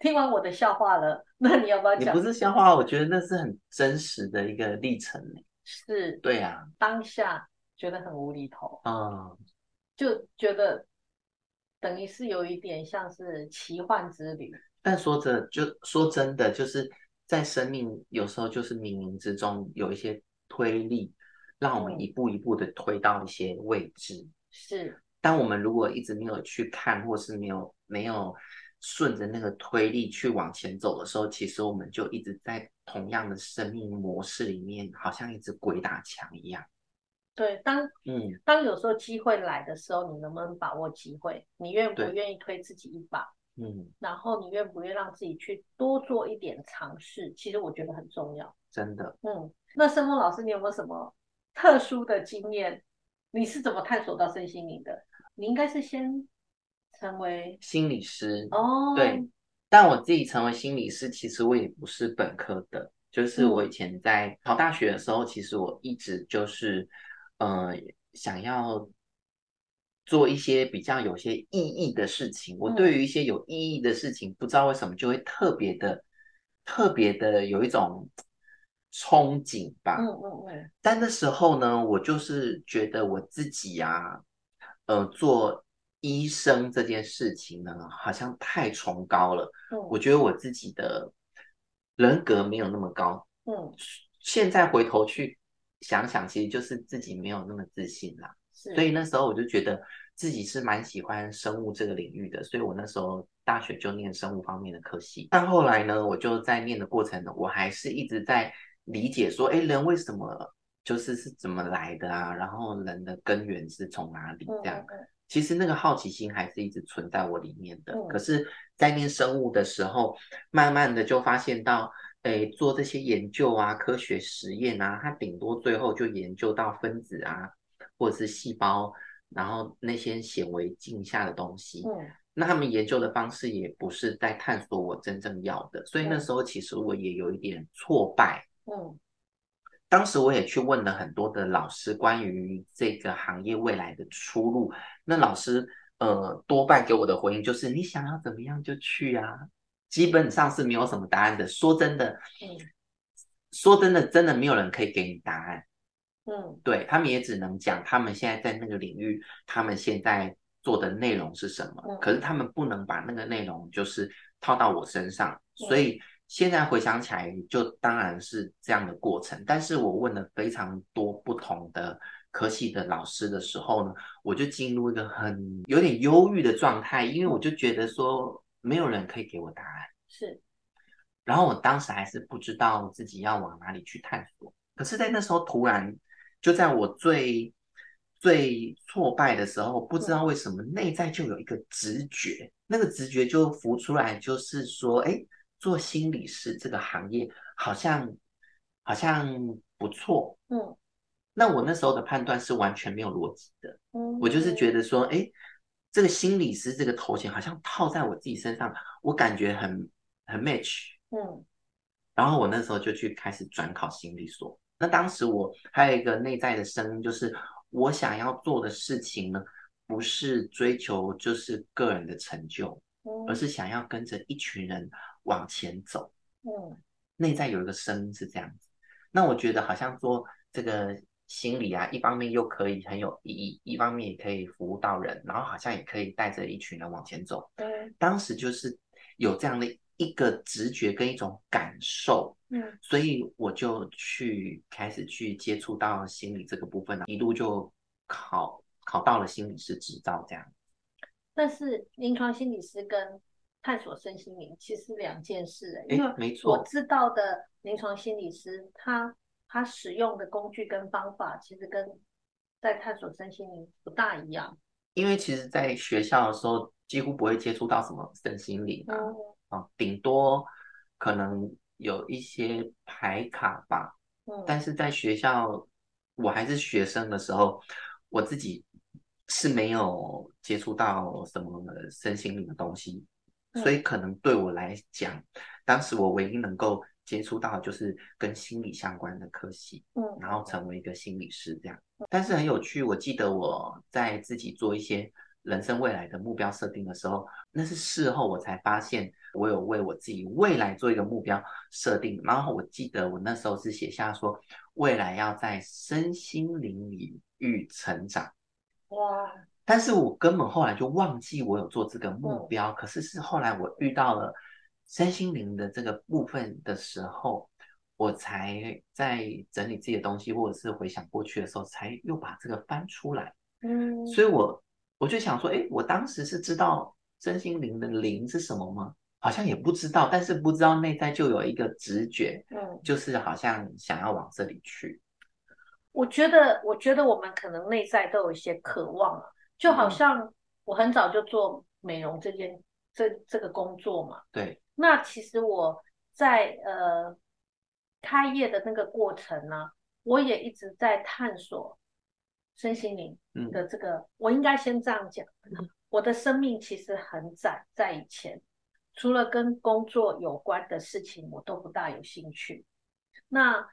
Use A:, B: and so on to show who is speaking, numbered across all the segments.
A: 听完我的笑话了，那你要不要讲？
B: 你不是笑话，我觉得那是很真实的一个历程。
A: 是，
B: 对啊，
A: 当下觉得很无厘头，
B: 嗯，
A: 就觉得等于是有一点像是奇幻之旅。
B: 但说着就说真的，就是在生命有时候就是冥冥之中有一些推力，让我们一步一步的推到一些位置。嗯、
A: 是，
B: 当我们如果一直没有去看，或是没有没有顺着那个推力去往前走的时候，其实我们就一直在同样的生命模式里面，好像一直鬼打墙一样。
A: 对，当
B: 嗯，
A: 当有时候机会来的时候，你能不能把握机会？你愿不愿意推自己一把？
B: 嗯，
A: 然后你愿不愿意让自己去多做一点尝试？其实我觉得很重要，
B: 真的。
A: 嗯，那申峰老师，你有没有什么特殊的经验？你是怎么探索到身心灵的？你应该是先成为
B: 心理师
A: 哦，
B: 对。但我自己成为心理师，其实我也不是本科的，就是我以前在考大学的时候，嗯、其实我一直就是，呃，想要。做一些比较有些意义的事情，我对于一些有意义的事情，不知道为什么就会特别的、特别的有一种憧憬吧。
A: 嗯嗯嗯。
B: 但那时候呢，我就是觉得我自己啊，呃，做医生这件事情呢，好像太崇高了。嗯。我觉得我自己的人格没有那么高。
A: 嗯。
B: 现在回头去想想，其实就是自己没有那么自信啦。所以那时候我就觉得自己是蛮喜欢生物这个领域的，所以我那时候大学就念生物方面的科系。但后来呢，我就在念的过程呢，我还是一直在理解说，哎，人为什么就是是怎么来的啊？然后人的根源是从哪里？这样，其实那个好奇心还是一直存在我里面的。可是，在念生物的时候，慢慢的就发现到，哎，做这些研究啊，科学实验啊，它顶多最后就研究到分子啊。或者是细胞，然后那些显微镜下的东西，嗯，那他们研究的方式也不是在探索我真正要的，所以那时候其实我也有一点挫败，
A: 嗯，
B: 当时我也去问了很多的老师关于这个行业未来的出路，那老师呃多半给我的回应就是你想要怎么样就去啊，基本上是没有什么答案的。说真的，
A: 嗯，
B: 说真的，真的没有人可以给你答案。
A: 嗯，
B: 对，他们也只能讲他们现在在那个领域，他们现在做的内容是什么。嗯，可是他们不能把那个内容就是套到我身上，嗯，所以现在回想起来，就当然是这样的过程。但是我问了非常多不同的科系的老师的时候呢，我就进入一个很有点忧郁的状态，因为我就觉得说没有人可以给我答案。
A: 是，
B: 然后我当时还是不知道自己要往哪里去探索。可是，在那时候突然。就在我最最挫败的时候，不知道为什么内在就有一个直觉，那个直觉就浮出来，就是说，哎，做心理师这个行业好像好像不错。
A: 嗯，
B: 那我那时候的判断是完全没有逻辑的。
A: 嗯，
B: 我就是觉得说，哎，这个心理师这个头衔好像套在我自己身上，我感觉很很 match。
A: 嗯，
B: 然后我那时候就去开始转考心理所。那当时我还有一个内在的声音，就是我想要做的事情呢，不是追求就是个人的成就，而是想要跟着一群人往前走。
A: 嗯，
B: 内在有一个声音是这样子。那我觉得好像做这个心理啊，一方面又可以很有意义，一方面也可以服务到人，然后好像也可以带着一群人往前走。
A: 对，
B: 当时就是有这样的一个直觉跟一种感受。
A: 嗯，
B: 所以我就去开始去接触到心理这个部分，一路就考考到了心理师执照这样。
A: 但是临床心理师跟探索身心灵其实是两件事，欸，
B: 哎，
A: 因为
B: 没错，
A: 我知道的临床心理师他他使用的工具跟方法，其实跟在探索身心灵不大一样。
B: 因为其实，在学校的时候几乎不会接触到什么身心灵啊，
A: 嗯、
B: 啊，顶多可能。有一些牌卡吧，
A: 嗯，
B: 但是在学校，我还是学生的时候，我自己是没有接触到什么身心灵的东西，
A: 嗯，
B: 所以可能对我来讲，当时我唯一能够接触到的就是跟心理相关的科系，
A: 嗯，
B: 然后成为一个心理师这样。但是很有趣，我记得我在自己做一些人生未来的目标设定的时候，那是事后我才发现，我有为我自己未来做一个目标设定。然后我记得我那时候是写下说，未来要在身心灵领域成长。哇！但是我根本后来就忘记我有做这个目标。可是是后来我遇到了身心灵的这个部分的时候，我才在整理自己的东西，或者是回想过去的时候，才又把这个翻出来。嗯，所以我。我就想说，诶，我当时是知道身心灵的灵是什么吗？好像也不知道，但是不知道内在就有一个直觉，嗯，就是好像想要往这里去。
A: 我觉得，我觉得我们可能内在都有一些渴望，就好像我很早就做美容这件这这个工作嘛。
B: 对。
A: 那其实我在呃开业的那个过程呢，我也一直在探索。身心灵的这个，嗯、我应该先这样讲。我的生命其实很窄，在以前，除了跟工作有关的事情，我都不大有兴趣。那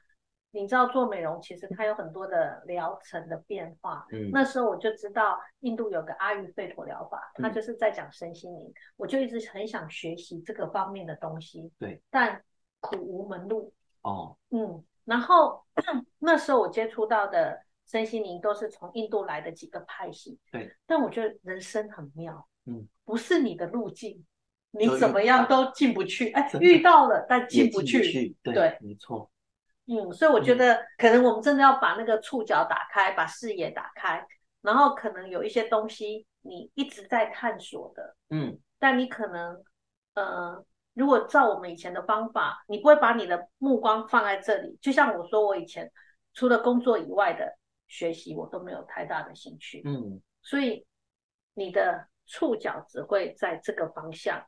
A: 你知道做美容，其实它有很多的疗程的变化。嗯，那时候我就知道印度有个阿育吠陀疗法，它就是在讲身心灵。嗯、我就一直很想学习这个方面的东西。
B: 对，
A: 但苦无门路。
B: 哦，
A: 嗯，然后 那时候我接触到的。身心灵都是从印度来的几个派系，
B: 对。
A: 但我觉得人生很妙，
B: 嗯，
A: 不是你的路径，你怎么样都进不去。哎，遇到了，但进不去，
B: 去对，对，没错。
A: 嗯，所以我觉得可能我们真的要把那个触角打开，把视野打开，然后可能有一些东西你一直在探索的，
B: 嗯，
A: 但你可能，呃，如果照我们以前的方法，你不会把你的目光放在这里。就像我说，我以前除了工作以外的。学习我都没有太大的兴趣，
B: 嗯，
A: 所以你的触角只会在这个方向，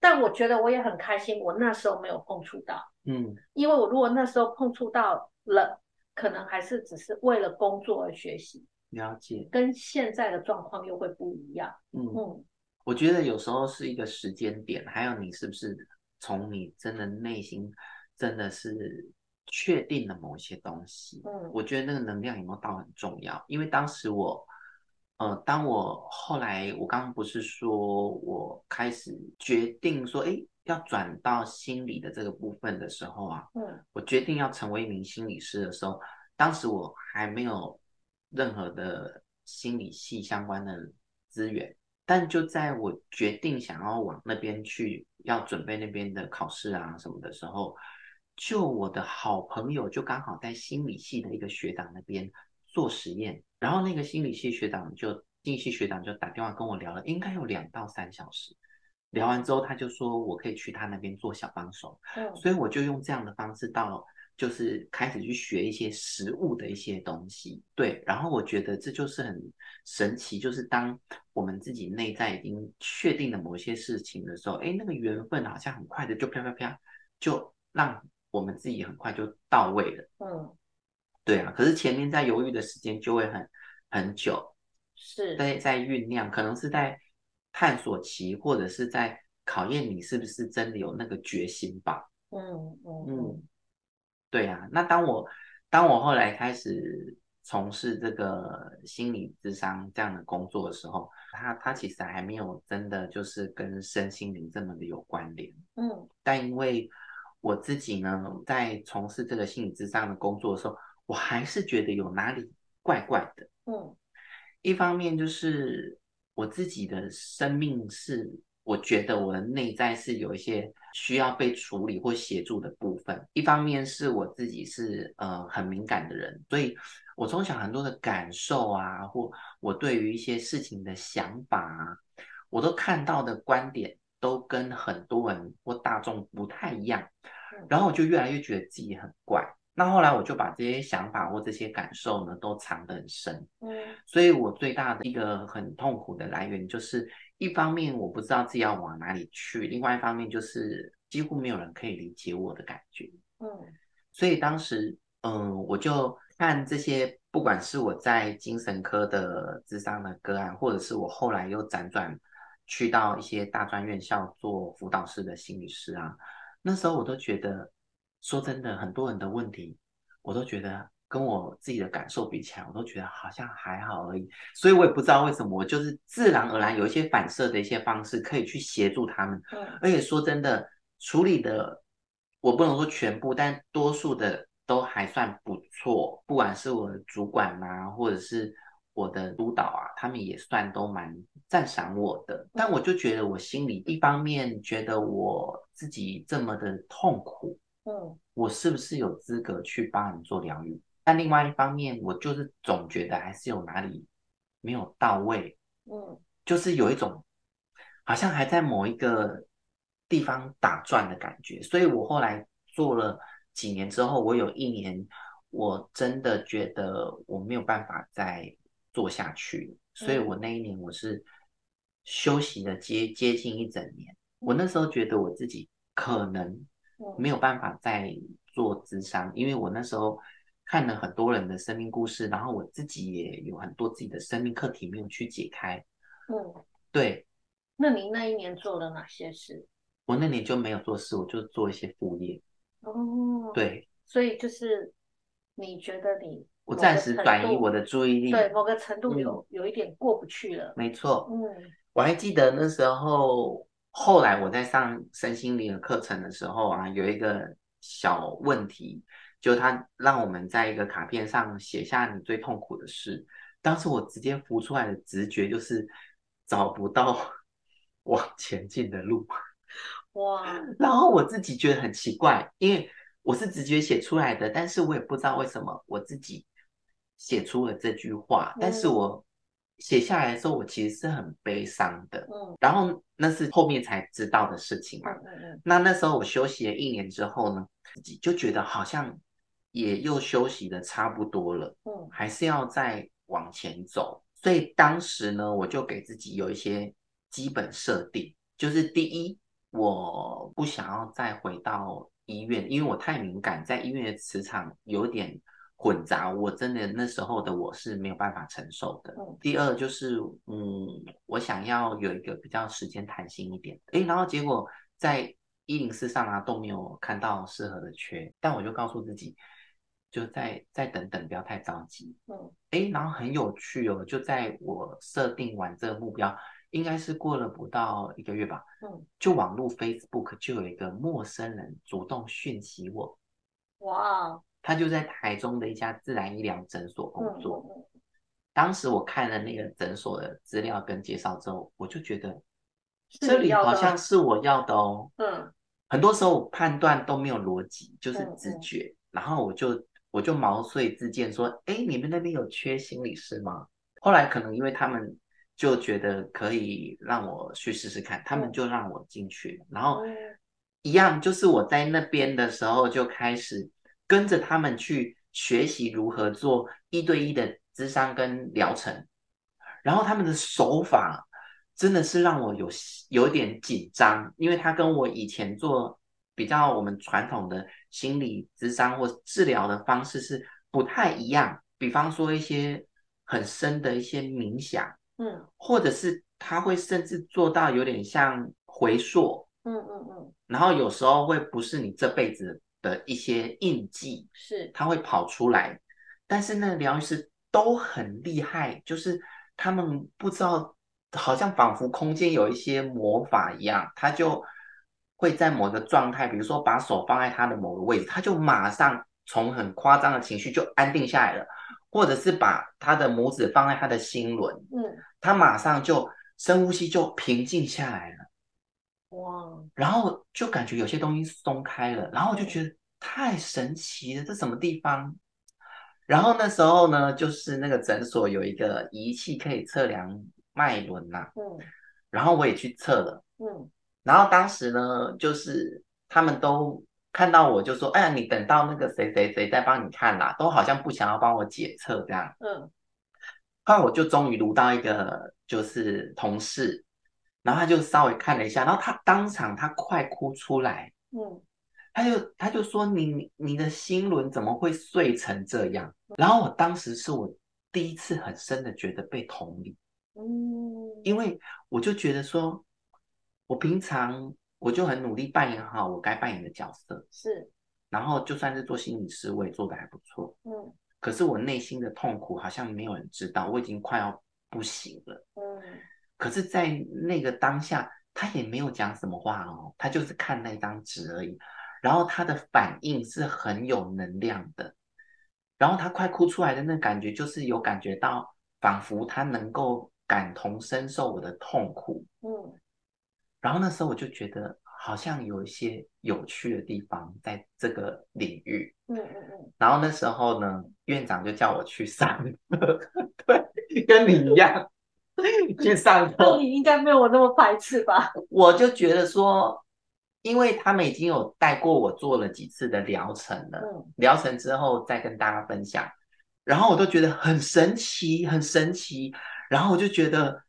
A: 但我觉得我也很开心，我那时候没有碰触到，
B: 嗯，
A: 因为我如果那时候碰触到了，可能还是只是为了工作而学习，
B: 了解，
A: 跟现在的状况又会不一样，
B: 嗯。嗯，我觉得有时候是一个时间点，还有你是不是从你真的内心真的是。确定了某些东西，嗯，我觉得那个能量有没有到很重要。因为当时我，呃，当我后来我刚刚不是说我开始决定说，哎，要转到心理的这个部分的时候啊，嗯，我决定要成为一名心理师的时候，当时我还没有任何的心理系相关的资源，但就在我决定想要往那边去，要准备那边的考试啊什么的时候。就我的好朋友，就刚好在心理系的一个学长那边做实验，然后那个心理系学长就，心理系学长就打电话跟我聊了，应该有两到三小时。聊完之后，他就说我可以去他那边做小帮手，嗯，所以我就用这样的方式到，就是开始去学一些实物的一些东西，对。然后我觉得这就是很神奇，就是当我们自己内在已经确定了某些事情的时候，哎，那个缘分好像很快的就啪啪啪，就让。我们自己很快就到位了，
A: 嗯，
B: 对啊，可是前面在犹豫的时间就会很很久，
A: 是。
B: 在在酝酿，可能是在探索期，或者是在考验你是不是真的有那个决心吧，
A: 嗯嗯。嗯，
B: 对啊，那当我当我后来开始从事这个心理智商这样的工作的时候，他他其实还没有真的就是跟身心灵这么的有关联，
A: 嗯，
B: 但因为。我自己呢，在从事这个心理智商的工作的时候，我还是觉得有哪里怪怪的。
A: 嗯，
B: 一方面就是我自己的生命是，我觉得我的内在是有一些需要被处理或协助的部分。一方面是我自己是呃很敏感的人，所以我从小很多的感受啊，或我对于一些事情的想法啊，我都看到的观点。都跟很多人或大众不太一样，然后我就越来越觉得自己很怪。那后来我就把这些想法或这些感受呢，都藏得很深。
A: 嗯，
B: 所以我最大的一个很痛苦的来源，就是一方面我不知道自己要往哪里去，另外一方面就是几乎没有人可以理解我的感觉。
A: 嗯，
B: 所以当时，嗯，我就看这些，不管是我在精神科的智商的个案，或者是我后来又辗转。去到一些大专院校做辅导师的心理师啊，那时候我都觉得，说真的，很多人的问题，我都觉得跟我自己的感受比起来，我都觉得好像还好而已。所以我也不知道为什么，我就是自然而然有一些反射的一些方式，可以去协助他们。
A: 嗯，
B: 而且说真的，处理的我不能说全部，但多数的都还算不错。不管是我的主管啊，或者是我的督导啊，他们也算都蛮赞赏我的。但我就觉得我心里一方面觉得我自己这么的痛苦，
A: 嗯，
B: 我是不是有资格去帮你做疗愈？但另外一方面，我就是总觉得还是有哪里没有到位，
A: 嗯，
B: 就是有一种好像还在某一个地方打转的感觉。所以我后来做了几年之后，我有一年我真的觉得我没有办法再做下去，所以我那一年我是休息了接接近一整年。我那时候觉得我自己可能没有办法再做智商，因为我那时候。看了很多人的生命故事，然后我自己也有很多自己的生命课题没有去解开。
A: 嗯，
B: 对。
A: 那你那一年做了哪些事？
B: 我那年就没有做事，我就做一些副业。
A: 哦，
B: 对。
A: 所以就是你觉得你
B: 我暂时转移我的注意力，
A: 对某个程度有、嗯、有一点过不去了。
B: 没错。
A: 嗯，
B: 我还记得那时候，后来我在上身心灵的课程的时候啊，有一个小问题。就他让我们在一个卡片上写下你最痛苦的事，当时我直接浮出来的直觉就是找不到 往前进的路，
A: 哇！
B: 然后我自己觉得很奇怪，因为我是直觉写出来的，但是我也不知道为什么我自己写出了这句话，但是我写下来的时候，我其实是很悲伤的，
A: 嗯，
B: 然后那是后面才知道的事情嘛，
A: 嗯嗯嗯，
B: 那那时候我休息了一年之后呢，自己就觉得好像。也又休息的差不多了，
A: 嗯，
B: 还是要再往前走。所以当时呢，我就给自己有一些基本设定，就是第一，我不想要再回到医院，因为我太敏感，在医院的磁场有点混杂，我真的那时候的我是没有办法承受的。
A: 嗯，
B: 第二就是，嗯，我想要有一个比较时间弹性一点，诶，然后结果在一零四上啊都没有看到适合的缺，但我就告诉自己。就再再等等，不要太着急。
A: 嗯，
B: 哎，然后很有趣哦，就在我设定完这个目标，应该是过了不到一个月吧。
A: 嗯，
B: 就网络 Facebook 就有一个陌生人主动讯息我。
A: 哇！
B: 他就在台中的一家自然医疗诊所工作。
A: 嗯嗯嗯。
B: 当时我看了那个诊所的资料跟介绍之后，我就觉得
A: 这
B: 里好像是我要的哦。
A: 嗯。
B: 很多时候我判断都没有逻辑，就是直
A: 觉。
B: 然后我就。我就毛遂自荐说：“哎，你们那边有缺心理师吗？”后来可能因为他们就觉得可以让我去试试看，他们就让我进去。然后一样，就是我在那边的时候就开始跟着他们去学习如何做一对一的咨商跟疗程。然后他们的手法真的是让我有有点紧张，因为他跟我以前做。比较我们传统的心理咨商或治疗的方式是不太一样，比方说一些很深的一些冥想，
A: 嗯，
B: 或者是他会甚至做到有点像回溯，
A: 嗯嗯嗯，
B: 然后有时候会不是你这辈子的一些印记，
A: 是，
B: 他会跑出来，但是那疗愈师都很厉害，就是他们不知道，好像仿佛空间有一些魔法一样，他就。会在某个状态，比如说把手放在他的某个位置，他就马上从很夸张的情绪就安定下来了，或者是把他的拇指放在他的心轮，
A: 嗯，
B: 他马上就深呼吸就平静下来了，
A: 哇，
B: 然后就感觉有些东西松开了，然后我就觉得太神奇了，这什么地方？然后那时候呢，就是那个诊所有一个仪器可以测量脉轮呐，
A: 嗯，
B: 然后我也去测了，
A: 嗯。
B: 然后当时呢，就是他们都看到我就说：“哎呀，你等到那个谁谁谁再帮你看啦。”都好像不想要帮我解测这样。
A: 嗯。
B: 后来我就终于录到一个就是同事，然后他就稍微看了一下，然后他当场他快哭出来。
A: 嗯。
B: 他就他就说：“你你的心轮怎么会碎成这样？”然后我当时是我第一次很深的觉得被同理。
A: 嗯。
B: 因为我就觉得说。我平常我就很努力扮演好我该扮演的角色，
A: 是，
B: 然后就算是做心理师，我也做的还不错，
A: 嗯，
B: 可是我内心的痛苦好像没有人知道，我已经快要不行了。嗯，可是，在那个当下，他也没有讲什么话哦，他就是看那张纸而已。然后他的反应是很有能量的，然后他快哭出来的那感觉，就是有感觉到，仿佛他能够感同身受我的痛苦。嗯，然后那时候我就觉得。好像有一些有趣的地方在这个领域，嗯嗯嗯。然后那时候呢，院长就叫我去上课，对，跟你一样 去上课。
A: 那你应该没有我那么排斥吧？
B: 我就觉得说，因为他们已经有带过我做了几次的疗程了，嗯，疗程之后再跟大家分享，然后我都觉得很神奇，很神奇。然后我就觉得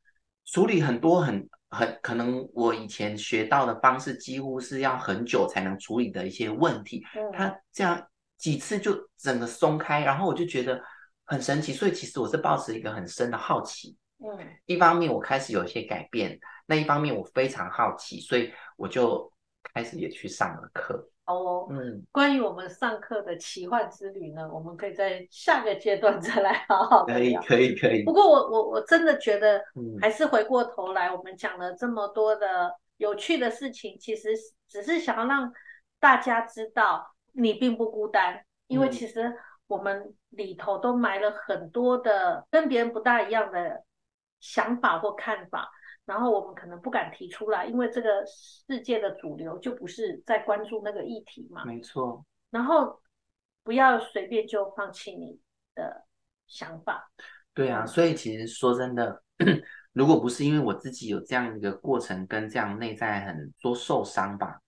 B: 处理很多很。很可能我以前学到的方式几乎是要很久才能处理的一些问题，他这样几次就整个松开，然后我就觉得很神奇，所以其实我是抱持一个很深的好奇，嗯，一方面我开始有一些改变，那一方面我非常好奇，所以我就开始也去上了课。
A: 哦，嗯，关于我们上课的奇幻之旅呢，我们可以在下个阶段 再来好好的聊。
B: 可以，可以，可以。
A: 不过我我我真的觉得，还是回过头来，我们讲了这么多的有趣的事情，其实只是想要让大家知道，你并不孤单，因为其实我们里头都埋了很多的跟别人不大一样的想法或看法。然后我们可能不敢提出来，因为这个世界的主流就不是在关注那个议题嘛。
B: 没错。
A: 然后不要随便就放弃你的想法。
B: 对啊，所以其实说真的，如果不是因为我自己有这样一个过程，跟这样内在很多受伤吧，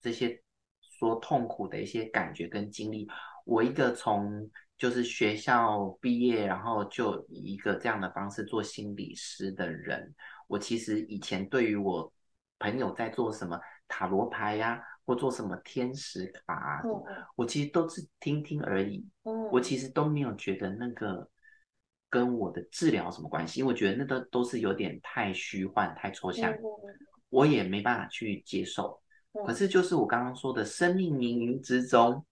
B: 这些说痛苦的一些感觉跟经历，我一个从就是学校毕业，然后就以一个这样的方式做心理师的人。我其实以前对于我朋友在做什么塔罗牌呀、啊，或做什么天使卡、啊嗯，我其实都是听听而已。嗯，我其实都没有觉得那个跟我的治疗什么关系，因为我觉得那个都是有点太虚幻、太抽象，嗯、我也没办法去接受、嗯。可是就是我刚刚说的，生命冥冥之中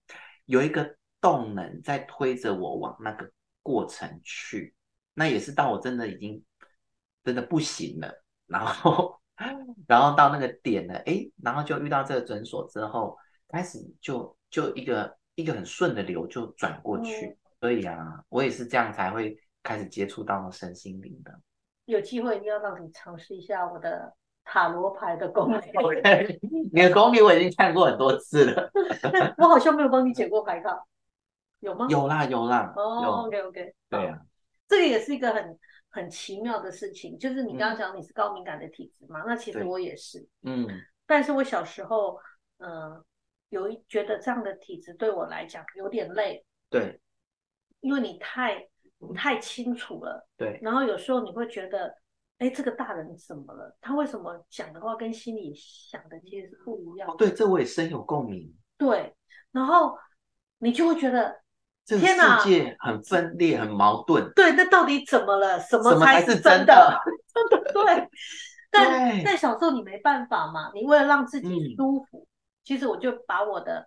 B: 有一个动能在推着我往那个过程去，那也是到我真的已经。真的不行了，然后，然后到那个点了，哎，然后就遇到这个诊所之后，开始就就一个一个很顺的流就转过去，嗯，所以啊，我也是这样才会开始接触到身心灵的。
A: 有机会一定要让你尝试一下我的塔罗牌的功力。
B: 你的功力我已经看过很多次了，
A: 我好像没有帮你解过牌卡，有吗？
B: 有啦有啦，
A: 哦，有，OK OK，
B: 对啊，
A: 这个也是一个很。很奇妙的事情，就是你刚刚讲你是高敏感的体质嘛、嗯？那其实我也是，嗯，但是我小时候，嗯、呃，有一觉得这样的体质对我来讲有点累，
B: 对，
A: 因为你太太清楚了，
B: 对，
A: 然后有时候你会觉得，哎，这个大人怎么了？他为什么讲的话跟心里想的其实是不一样的？
B: 哦，对，这我也深有共鸣，
A: 对，然后你就会觉得。
B: 这个世界很分裂，很矛盾。
A: 对，那到底怎么了？什么才是真的？真的，对。但但小时候你没办法嘛，你为了让自己舒服，嗯，其实我就把我的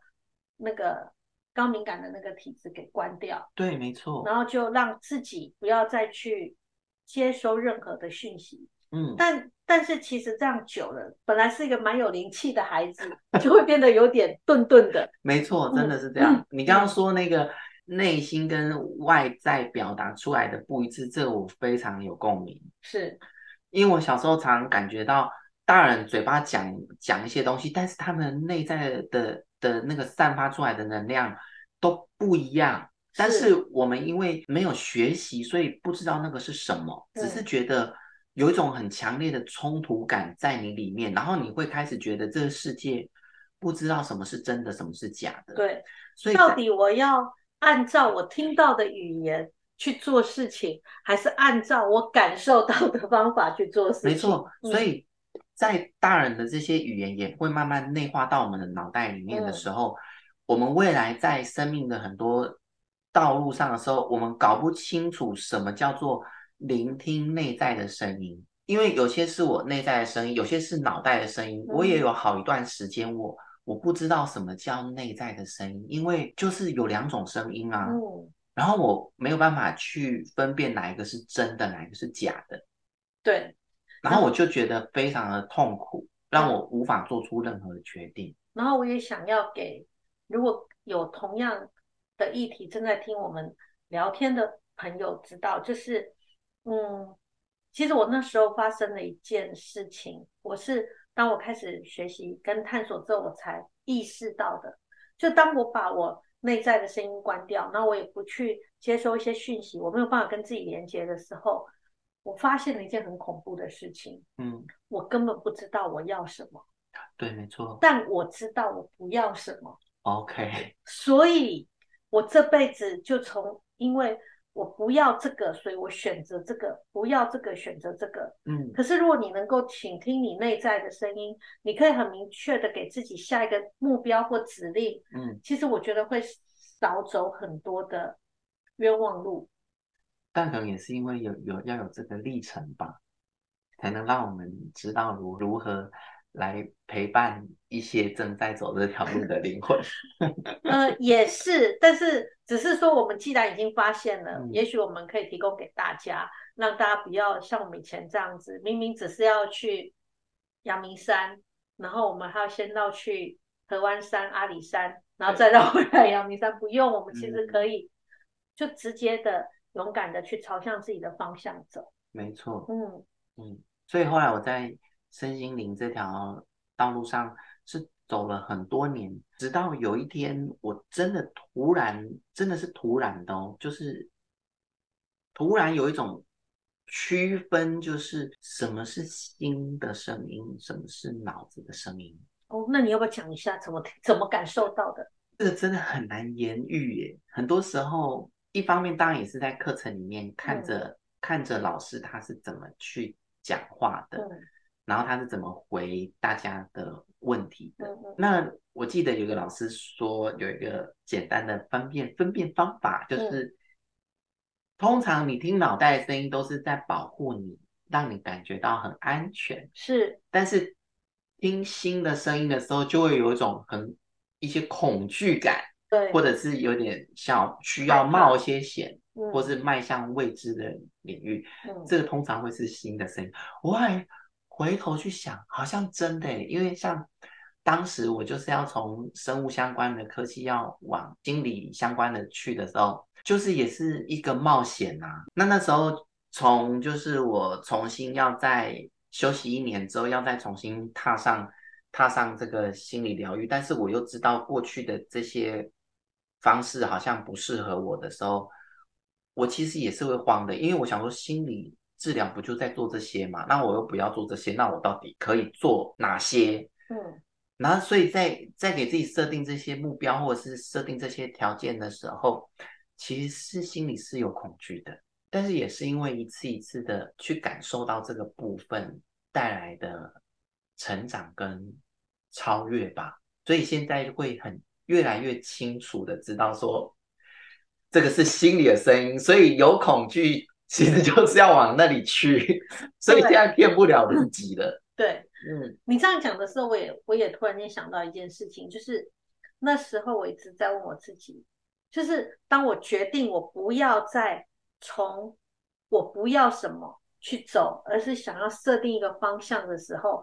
A: 那个高敏感的那个体质给关掉。
B: 对，没错。
A: 然后就让自己不要再去接收任何的讯息。嗯。但但是其实这样久了，本来是一个蛮有灵气的孩子，就会变得有点顿顿的。
B: 没错，真的是这样。嗯，你刚刚说那个。内心跟外在表达出来的不一致，这个我非常有共鸣。
A: 是，
B: 因为我小时候常常感觉到大人嘴巴讲讲一些东西，但是他们内在的的，的那个散发出来的能量都不一样。但是我们因为没有学习，所以不知道那个是什么，只是觉得有一种很强烈的冲突感在你里面，然后你会开始觉得这个世界不知道什么是真的，什么是假的。
A: 对，所以到底我要。按照我听到的语言去做事情，还是按照我感受到的方法去做事情？
B: 没错，所以在大人的这些语言也会慢慢内化到我们的脑袋里面的时候，嗯，我们未来在生命的很多道路上的时候，我们搞不清楚什么叫做聆听内在的声音，因为有些是我内在的声音，有些是脑袋的声音。我也有好一段时间我。我不知道什么叫内在的声音，因为就是有两种声音啊。嗯。然后我没有办法去分辨哪一个是真的，哪一个是假的。
A: 对，
B: 然后我就觉得非常的痛苦，让我无法做出任何的决定。
A: 然后我也想要给如果有同样的议题正在听我们聊天的朋友知道，就是嗯，其实我那时候发生了一件事情，我是当我开始学习跟探索之后，我才意识到的。就当我把我内在的声音关掉，那我也不去接收一些讯息，我没有办法跟自己连接的时候，我发现了一件很恐怖的事情。
B: 嗯，
A: 我根本不知道我要什么。
B: 对，没错。
A: 但我知道我不要什么。
B: OK。所
A: 以，我这辈子就从因为。我不要这个，所以我选择这个；不要这个，选择这个。
B: 嗯。
A: 可是，如果你能够倾听你内在的声音，你可以很明确的给自己下一个目标或指令。
B: 嗯。
A: 其实我觉得会少走很多的冤枉路。
B: 但可能也是因为有有要有这个历程吧，才能让我们知道如如何。来陪伴一些正在走这条路的灵魂。
A: 呃，也是，但是只是说，我们既然已经发现了，
B: 嗯、
A: 也许我们可以提供给大家，让大家不要像我们以前这样子，明明只是要去阳明山，然后我们还要先绕去河湾山、阿里山，然后再绕回来阳明山。不用，我们其实可以就直接的、勇敢的去朝向自己的方向走。
B: 没错。
A: 嗯
B: 嗯，所以后来我在。身心灵这条道路上是走了很多年，直到有一天，我真的突然，真的是突然的哦，就是突然有一种区分，就是什么是心的声音，什么是脑子的声音。
A: 哦，那你要不要讲一下怎么怎么感受到的？
B: 这个真的很难言喻耶。很多时候，一方面当然也是在课程里面看着、嗯、看着老师他是怎么去讲话的。
A: 嗯
B: 然后他是怎么回大家的问题的？那我记得有个老师说，有一个简单的分辨分辨方法，就是通常你听脑袋的声音都是在保护你，让你感觉到很安全。
A: 是，
B: 但是听心的声音的时候，就会有一种很一些恐惧感，
A: 对，
B: 或者是有点像需要冒一些险，
A: 嗯、
B: 或是迈向未知的领域。
A: 嗯、
B: 这个通常会是心的声音。我还。回头去想，好像真的，因为像当时我就是要从生物相关的科技要往心理相关的去的时候，就是也是一个冒险啊。那那时候从就是我重新要再休息一年之后，要再重新踏上踏上这个心理疗愈，但是我又知道过去的这些方式好像不适合我的时候，我其实也是会慌的，因为我想说心理。治疗不就在做这些嘛？那我又不要做这些，那我到底可以做哪些？
A: 嗯，
B: 然后所以在在给自己设定这些目标或者是设定这些条件的时候，其实是心里是有恐惧的，但是也是因为一次一次的去感受到这个部分带来的成长跟超越吧，所以现在会很越来越清楚的知道说，这个是心里的声音，所以有恐惧。其实就是要往那里去，所以现在骗不了自己了。
A: 对，
B: 嗯，
A: 你这样讲的时候，我也我也突然间想到一件事情，就是那时候我一直在问我自己，就是当我决定我不要再从我不要什么去走，而是想要设定一个方向的时候，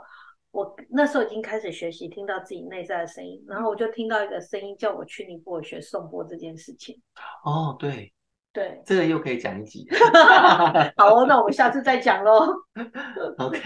A: 我那时候已经开始学习听到自己内在的声音，然后我就听到一个声音叫我去尼泊尔学颂钵这件事情。
B: 哦，对。
A: 对，
B: 这个又可以讲一集。
A: 好哦，那我们下次再讲喽。
B: OK，